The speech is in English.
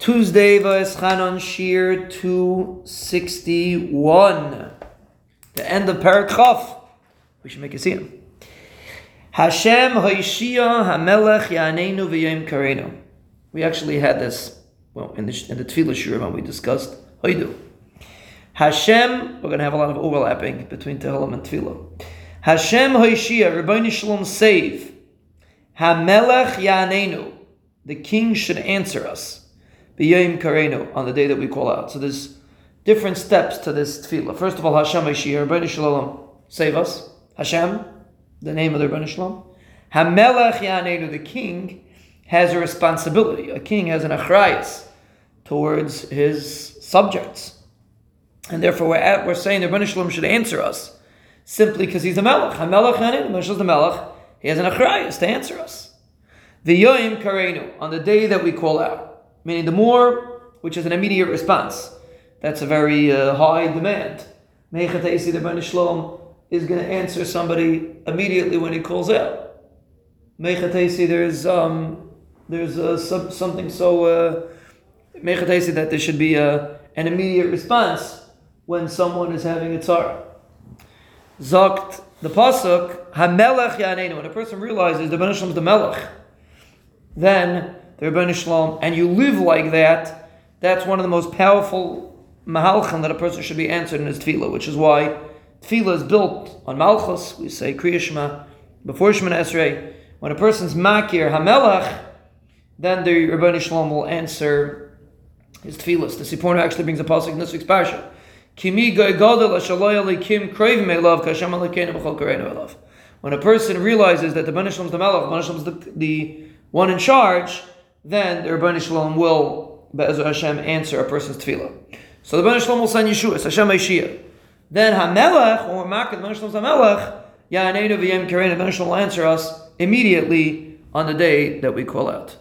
Tuesday, Va'eschanon Shiur 261. The end of Perek We should make a scene. Hashem Hoishia Hamelech Yanenu V'Yom Karenu. We actually had this, well, in the, in the Tefillah Shiur when we discussed Hoidu. Hashem, we're going to have a lot of overlapping between Tehillim and Tefillah. Hashem Hoishia, Rabbi Shalom save. Hamelech Yanenu. The king should answer us. B'yayim karenu, on the day that we call out. So there's different steps to this tefillah. First of all, Hashem Yeshir, Rebbeinu Shalom, save us. Hashem, the name of the Rebbeinu Shalom. Hamelech Yanenu, the king, has a responsibility. A king has an achrayas towards his subjects. And therefore, we're, at, we're saying the Rebbeinu Shalom should answer us simply because he's a melech. Hamelech Yanenu, Rebbeinu the melech, he has an achrayas to answer us. The Yoim Karenu, on the day that we call out meaning the more, which is an immediate response. That's a very uh, high demand. Meichatesi the Shlom is going to answer somebody immediately when he calls out. Meichatesi, there's um, there's uh, some, something so uh, Meichatesi that there should be uh, an immediate response when someone is having a tzara. Zokt the pasuk Hamelech Yanenu. When a person realizes the Shlom is the Melech, then the Rebbeinu Shalom, and you live like that, that's one of the most powerful mahalchan that a person should be answered in his tefillah, which is why tefillah is built on malchus. We say Kriya Shema before Shemoneh Esrei. When a person's makir hamelach, then the Rebbeinu Shalom will answer his tefillah. The Seforno actually brings a pasuk in this week's parsha. When a person realizes that the Ben Shalom is the Melech, Ben Shalom is the, the one in charge, then the Rabbi Shalom will, Be'ezer Hashem, answer a person's tefillah. So the Rabbi Shalom will send Yeshua, Hashem Yeshia. Then HaMelech, when we're marking the Rabbi Shalom's HaMelech, Ya'aneinu v'yem karein, the Shalom will answer us immediately on the day that we call out.